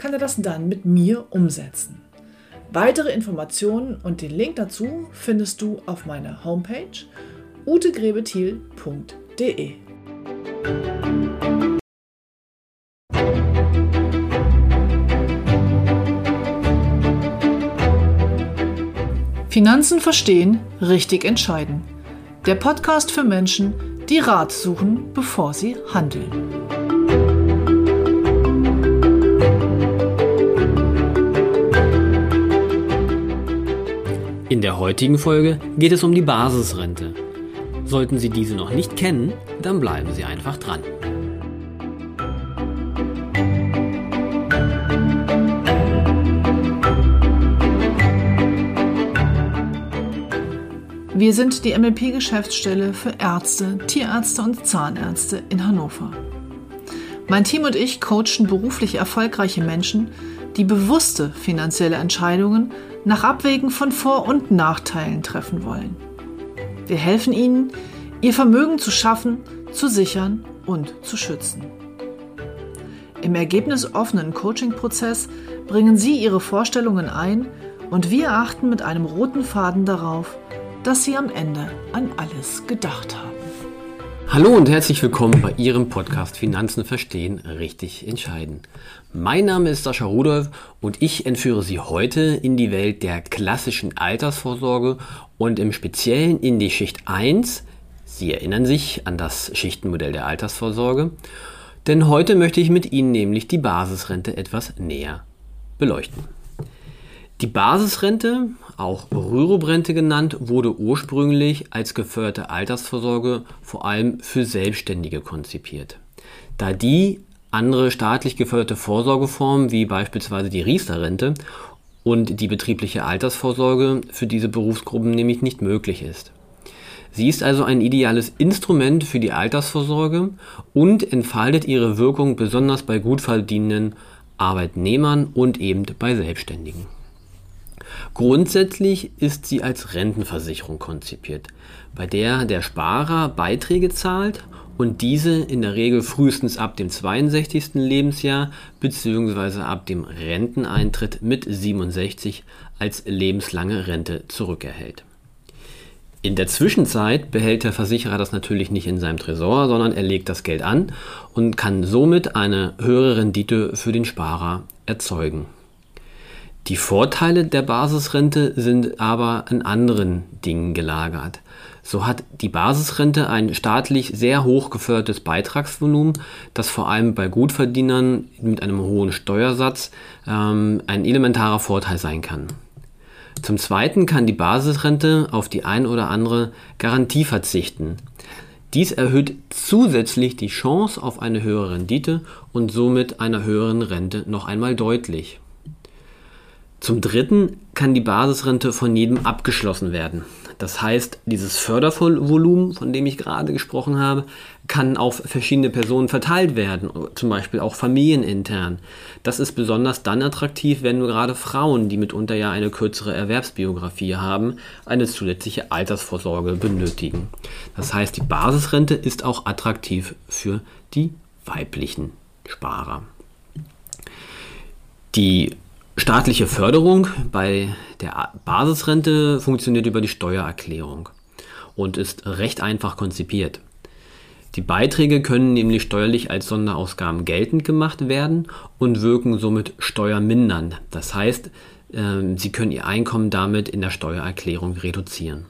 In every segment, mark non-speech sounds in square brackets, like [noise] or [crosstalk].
kann er das dann mit mir umsetzen. Weitere Informationen und den Link dazu findest du auf meiner Homepage utegrebethiel.de. Finanzen verstehen, richtig entscheiden. Der Podcast für Menschen, die Rat suchen, bevor sie handeln. In der heutigen Folge geht es um die Basisrente. Sollten Sie diese noch nicht kennen, dann bleiben Sie einfach dran. Wir sind die MLP-Geschäftsstelle für Ärzte, Tierärzte und Zahnärzte in Hannover. Mein Team und ich coachen beruflich erfolgreiche Menschen, die bewusste finanzielle Entscheidungen nach Abwägen von Vor- und Nachteilen treffen wollen. Wir helfen ihnen, ihr Vermögen zu schaffen, zu sichern und zu schützen. Im ergebnisoffenen Coaching-Prozess bringen Sie Ihre Vorstellungen ein und wir achten mit einem roten Faden darauf, dass Sie am Ende an alles gedacht haben. Hallo und herzlich willkommen bei Ihrem Podcast Finanzen verstehen, richtig entscheiden. Mein Name ist Sascha Rudolph und ich entführe Sie heute in die Welt der klassischen Altersvorsorge und im Speziellen in die Schicht 1. Sie erinnern sich an das Schichtenmodell der Altersvorsorge. Denn heute möchte ich mit Ihnen nämlich die Basisrente etwas näher beleuchten. Die Basisrente, auch Rürup-Rente genannt, wurde ursprünglich als geförderte Altersvorsorge vor allem für Selbstständige konzipiert. Da die andere staatlich geförderte Vorsorgeformen wie beispielsweise die Riester-Rente und die betriebliche Altersvorsorge für diese Berufsgruppen nämlich nicht möglich ist. Sie ist also ein ideales Instrument für die Altersvorsorge und entfaltet ihre Wirkung besonders bei gut verdienenden Arbeitnehmern und eben bei Selbstständigen. Grundsätzlich ist sie als Rentenversicherung konzipiert, bei der der Sparer Beiträge zahlt und diese in der Regel frühestens ab dem 62. Lebensjahr bzw. ab dem Renteneintritt mit 67 als lebenslange Rente zurückerhält. In der Zwischenzeit behält der Versicherer das natürlich nicht in seinem Tresor, sondern er legt das Geld an und kann somit eine höhere Rendite für den Sparer erzeugen. Die Vorteile der Basisrente sind aber an anderen Dingen gelagert. So hat die Basisrente ein staatlich sehr hoch gefördertes Beitragsvolumen, das vor allem bei Gutverdienern mit einem hohen Steuersatz ähm, ein elementarer Vorteil sein kann. Zum Zweiten kann die Basisrente auf die ein oder andere Garantie verzichten. Dies erhöht zusätzlich die Chance auf eine höhere Rendite und somit einer höheren Rente noch einmal deutlich. Zum Dritten kann die Basisrente von jedem abgeschlossen werden. Das heißt, dieses Fördervolumen, von dem ich gerade gesprochen habe, kann auf verschiedene Personen verteilt werden, zum Beispiel auch familienintern. Das ist besonders dann attraktiv, wenn nur gerade Frauen, die mitunter ja eine kürzere Erwerbsbiografie haben, eine zusätzliche Altersvorsorge benötigen. Das heißt, die Basisrente ist auch attraktiv für die weiblichen Sparer. Die Staatliche Förderung bei der Basisrente funktioniert über die Steuererklärung und ist recht einfach konzipiert. Die Beiträge können nämlich steuerlich als Sonderausgaben geltend gemacht werden und wirken somit steuermindernd. Das heißt, ähm, Sie können Ihr Einkommen damit in der Steuererklärung reduzieren.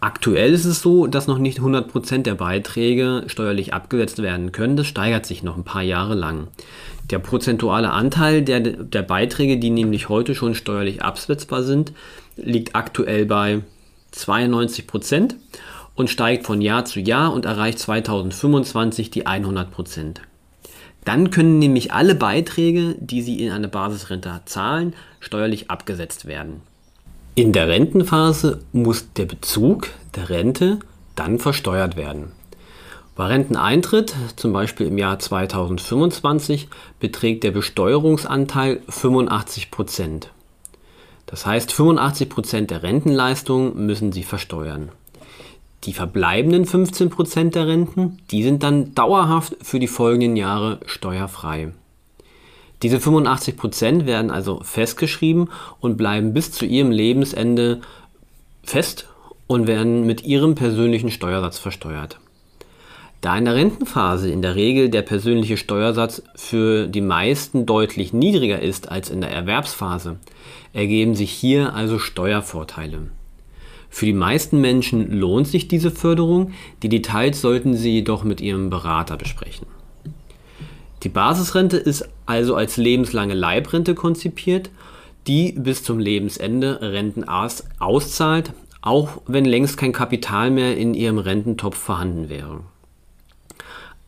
Aktuell ist es so, dass noch nicht 100% der Beiträge steuerlich abgesetzt werden können. Das steigert sich noch ein paar Jahre lang. Der prozentuale Anteil der, der Beiträge, die nämlich heute schon steuerlich absetzbar sind, liegt aktuell bei 92 Prozent und steigt von Jahr zu Jahr und erreicht 2025 die 100 Prozent. Dann können nämlich alle Beiträge, die Sie in eine Basisrente zahlen, steuerlich abgesetzt werden. In der Rentenphase muss der Bezug der Rente dann versteuert werden. Bei Renteneintritt, zum Beispiel im Jahr 2025, beträgt der Besteuerungsanteil 85 Prozent. Das heißt, 85 Prozent der Rentenleistung müssen Sie versteuern. Die verbleibenden 15 Prozent der Renten, die sind dann dauerhaft für die folgenden Jahre steuerfrei. Diese 85 Prozent werden also festgeschrieben und bleiben bis zu ihrem Lebensende fest und werden mit ihrem persönlichen Steuersatz versteuert. Da in der Rentenphase in der Regel der persönliche Steuersatz für die meisten deutlich niedriger ist als in der Erwerbsphase, ergeben sich hier also Steuervorteile. Für die meisten Menschen lohnt sich diese Förderung, die Details sollten Sie jedoch mit Ihrem Berater besprechen. Die Basisrente ist also als lebenslange Leibrente konzipiert, die bis zum Lebensende Renten auszahlt, auch wenn längst kein Kapital mehr in Ihrem Rententopf vorhanden wäre.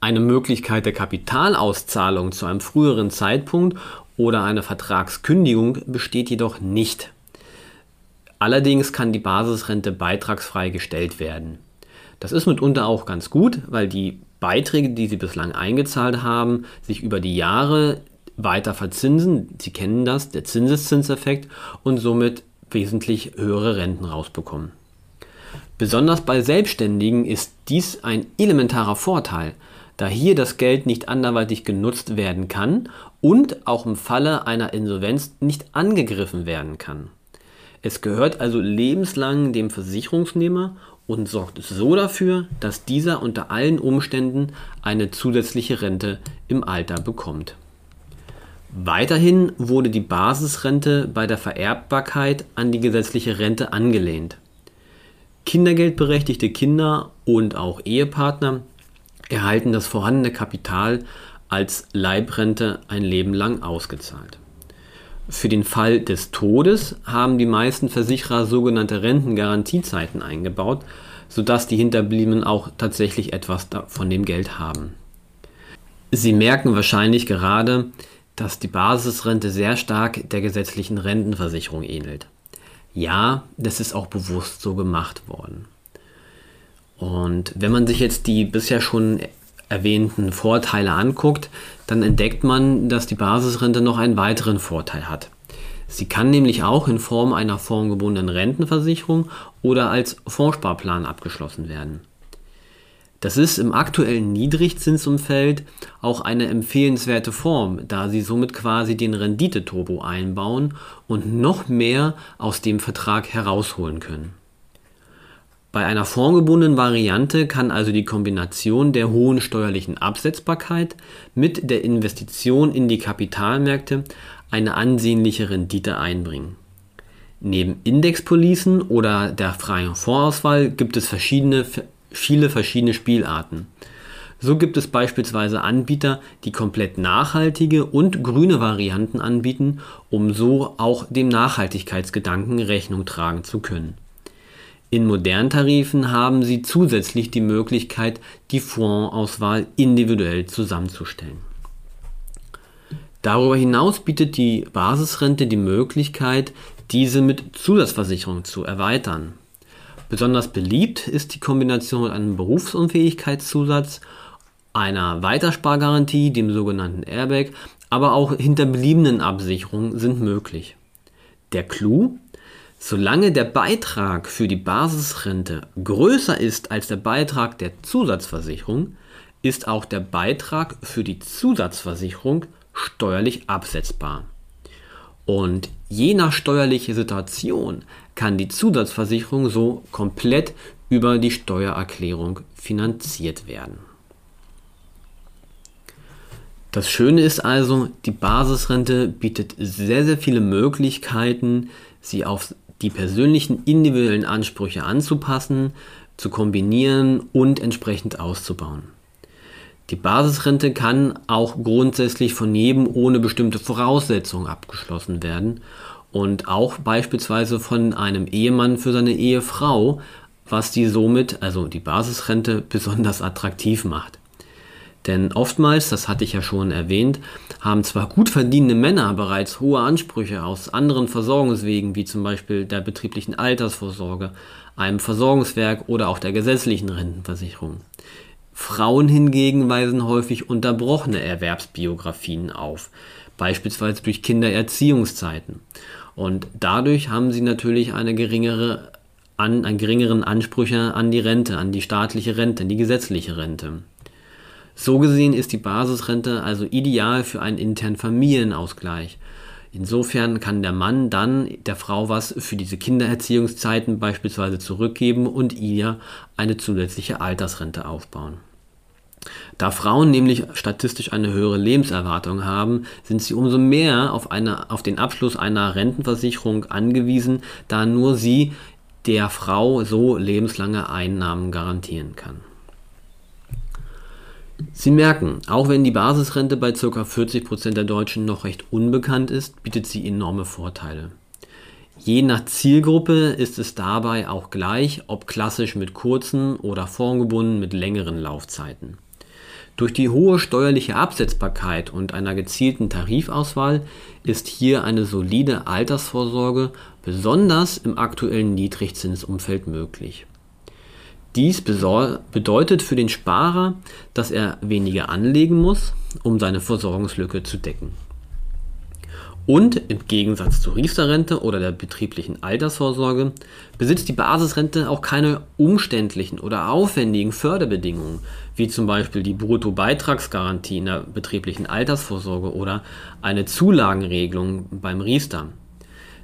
Eine Möglichkeit der Kapitalauszahlung zu einem früheren Zeitpunkt oder eine Vertragskündigung besteht jedoch nicht. Allerdings kann die Basisrente beitragsfrei gestellt werden. Das ist mitunter auch ganz gut, weil die Beiträge, die Sie bislang eingezahlt haben, sich über die Jahre weiter verzinsen. Sie kennen das, der Zinseszinseffekt und somit wesentlich höhere Renten rausbekommen. Besonders bei Selbstständigen ist dies ein elementarer Vorteil, da hier das Geld nicht anderweitig genutzt werden kann und auch im Falle einer Insolvenz nicht angegriffen werden kann. Es gehört also lebenslang dem Versicherungsnehmer und sorgt so dafür, dass dieser unter allen Umständen eine zusätzliche Rente im Alter bekommt. Weiterhin wurde die Basisrente bei der Vererbbarkeit an die gesetzliche Rente angelehnt. Kindergeldberechtigte Kinder und auch Ehepartner erhalten das vorhandene Kapital als Leibrente ein Leben lang ausgezahlt. Für den Fall des Todes haben die meisten Versicherer sogenannte Rentengarantiezeiten eingebaut, sodass die Hinterbliebenen auch tatsächlich etwas von dem Geld haben. Sie merken wahrscheinlich gerade, dass die Basisrente sehr stark der gesetzlichen Rentenversicherung ähnelt. Ja, das ist auch bewusst so gemacht worden. Und wenn man sich jetzt die bisher schon erwähnten Vorteile anguckt, dann entdeckt man, dass die Basisrente noch einen weiteren Vorteil hat. Sie kann nämlich auch in Form einer formgebundenen Rentenversicherung oder als Fondssparplan abgeschlossen werden. Das ist im aktuellen Niedrigzinsumfeld auch eine empfehlenswerte Form, da Sie somit quasi den Renditeturbo einbauen und noch mehr aus dem Vertrag herausholen können. Bei einer formgebundenen Variante kann also die Kombination der hohen steuerlichen Absetzbarkeit mit der Investition in die Kapitalmärkte eine ansehnliche Rendite einbringen. Neben Indexpolicen oder der freien Fondsauswahl gibt es verschiedene, viele verschiedene Spielarten. So gibt es beispielsweise Anbieter, die komplett nachhaltige und grüne Varianten anbieten, um so auch dem Nachhaltigkeitsgedanken Rechnung tragen zu können. In modernen Tarifen haben Sie zusätzlich die Möglichkeit, die Fondsauswahl individuell zusammenzustellen. Darüber hinaus bietet die Basisrente die Möglichkeit, diese mit Zusatzversicherung zu erweitern. Besonders beliebt ist die Kombination mit einem Berufsunfähigkeitszusatz, einer Weiterspargarantie, dem sogenannten Airbag, aber auch hinterbliebenen Absicherungen sind möglich. Der Clou, Solange der Beitrag für die Basisrente größer ist als der Beitrag der Zusatzversicherung, ist auch der Beitrag für die Zusatzversicherung steuerlich absetzbar. Und je nach steuerlicher Situation kann die Zusatzversicherung so komplett über die Steuererklärung finanziert werden. Das Schöne ist also, die Basisrente bietet sehr, sehr viele Möglichkeiten, sie auf die persönlichen individuellen Ansprüche anzupassen, zu kombinieren und entsprechend auszubauen. Die Basisrente kann auch grundsätzlich von jedem ohne bestimmte Voraussetzungen abgeschlossen werden und auch beispielsweise von einem Ehemann für seine Ehefrau, was die somit, also die Basisrente, [laughs] besonders attraktiv macht. Denn oftmals, das hatte ich ja schon erwähnt, haben zwar gut verdienende Männer bereits hohe Ansprüche aus anderen Versorgungswegen, wie zum Beispiel der betrieblichen Altersvorsorge, einem Versorgungswerk oder auch der gesetzlichen Rentenversicherung. Frauen hingegen weisen häufig unterbrochene Erwerbsbiografien auf, beispielsweise durch Kindererziehungszeiten. Und dadurch haben sie natürlich eine geringere, an, einen geringeren Ansprüche an die Rente, an die staatliche Rente, die gesetzliche Rente. So gesehen ist die Basisrente also ideal für einen internen Familienausgleich. Insofern kann der Mann dann der Frau was für diese Kindererziehungszeiten beispielsweise zurückgeben und ihr eine zusätzliche Altersrente aufbauen. Da Frauen nämlich statistisch eine höhere Lebenserwartung haben, sind sie umso mehr auf, eine, auf den Abschluss einer Rentenversicherung angewiesen, da nur sie der Frau so lebenslange Einnahmen garantieren kann. Sie merken, auch wenn die Basisrente bei ca. 40% der Deutschen noch recht unbekannt ist, bietet sie enorme Vorteile. Je nach Zielgruppe ist es dabei auch gleich, ob klassisch mit kurzen oder formgebunden mit längeren Laufzeiten. Durch die hohe steuerliche Absetzbarkeit und einer gezielten Tarifauswahl ist hier eine solide Altersvorsorge besonders im aktuellen Niedrigzinsumfeld möglich. Dies bedeutet für den Sparer, dass er weniger anlegen muss, um seine Versorgungslücke zu decken. Und im Gegensatz zur Riester-Rente oder der betrieblichen Altersvorsorge besitzt die Basisrente auch keine umständlichen oder aufwendigen Förderbedingungen, wie zum Beispiel die Bruttobeitragsgarantie in der betrieblichen Altersvorsorge oder eine Zulagenregelung beim Riester.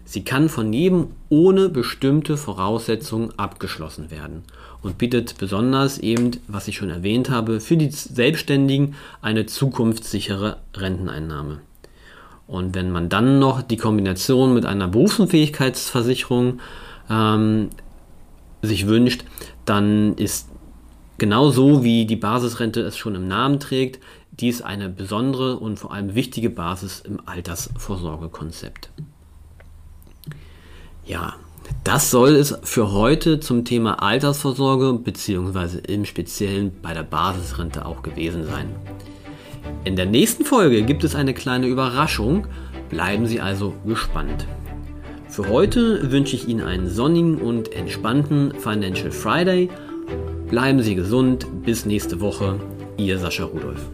Sie kann von jedem ohne bestimmte Voraussetzungen abgeschlossen werden und bietet besonders eben, was ich schon erwähnt habe, für die Selbstständigen eine zukunftssichere Renteneinnahme. Und wenn man dann noch die Kombination mit einer Berufsunfähigkeitsversicherung ähm, sich wünscht, dann ist genauso wie die Basisrente es schon im Namen trägt, dies eine besondere und vor allem wichtige Basis im Altersvorsorgekonzept. Ja, das soll es für heute zum Thema Altersvorsorge bzw. im Speziellen bei der Basisrente auch gewesen sein. In der nächsten Folge gibt es eine kleine Überraschung, bleiben Sie also gespannt. Für heute wünsche ich Ihnen einen sonnigen und entspannten Financial Friday. Bleiben Sie gesund, bis nächste Woche, Ihr Sascha Rudolph.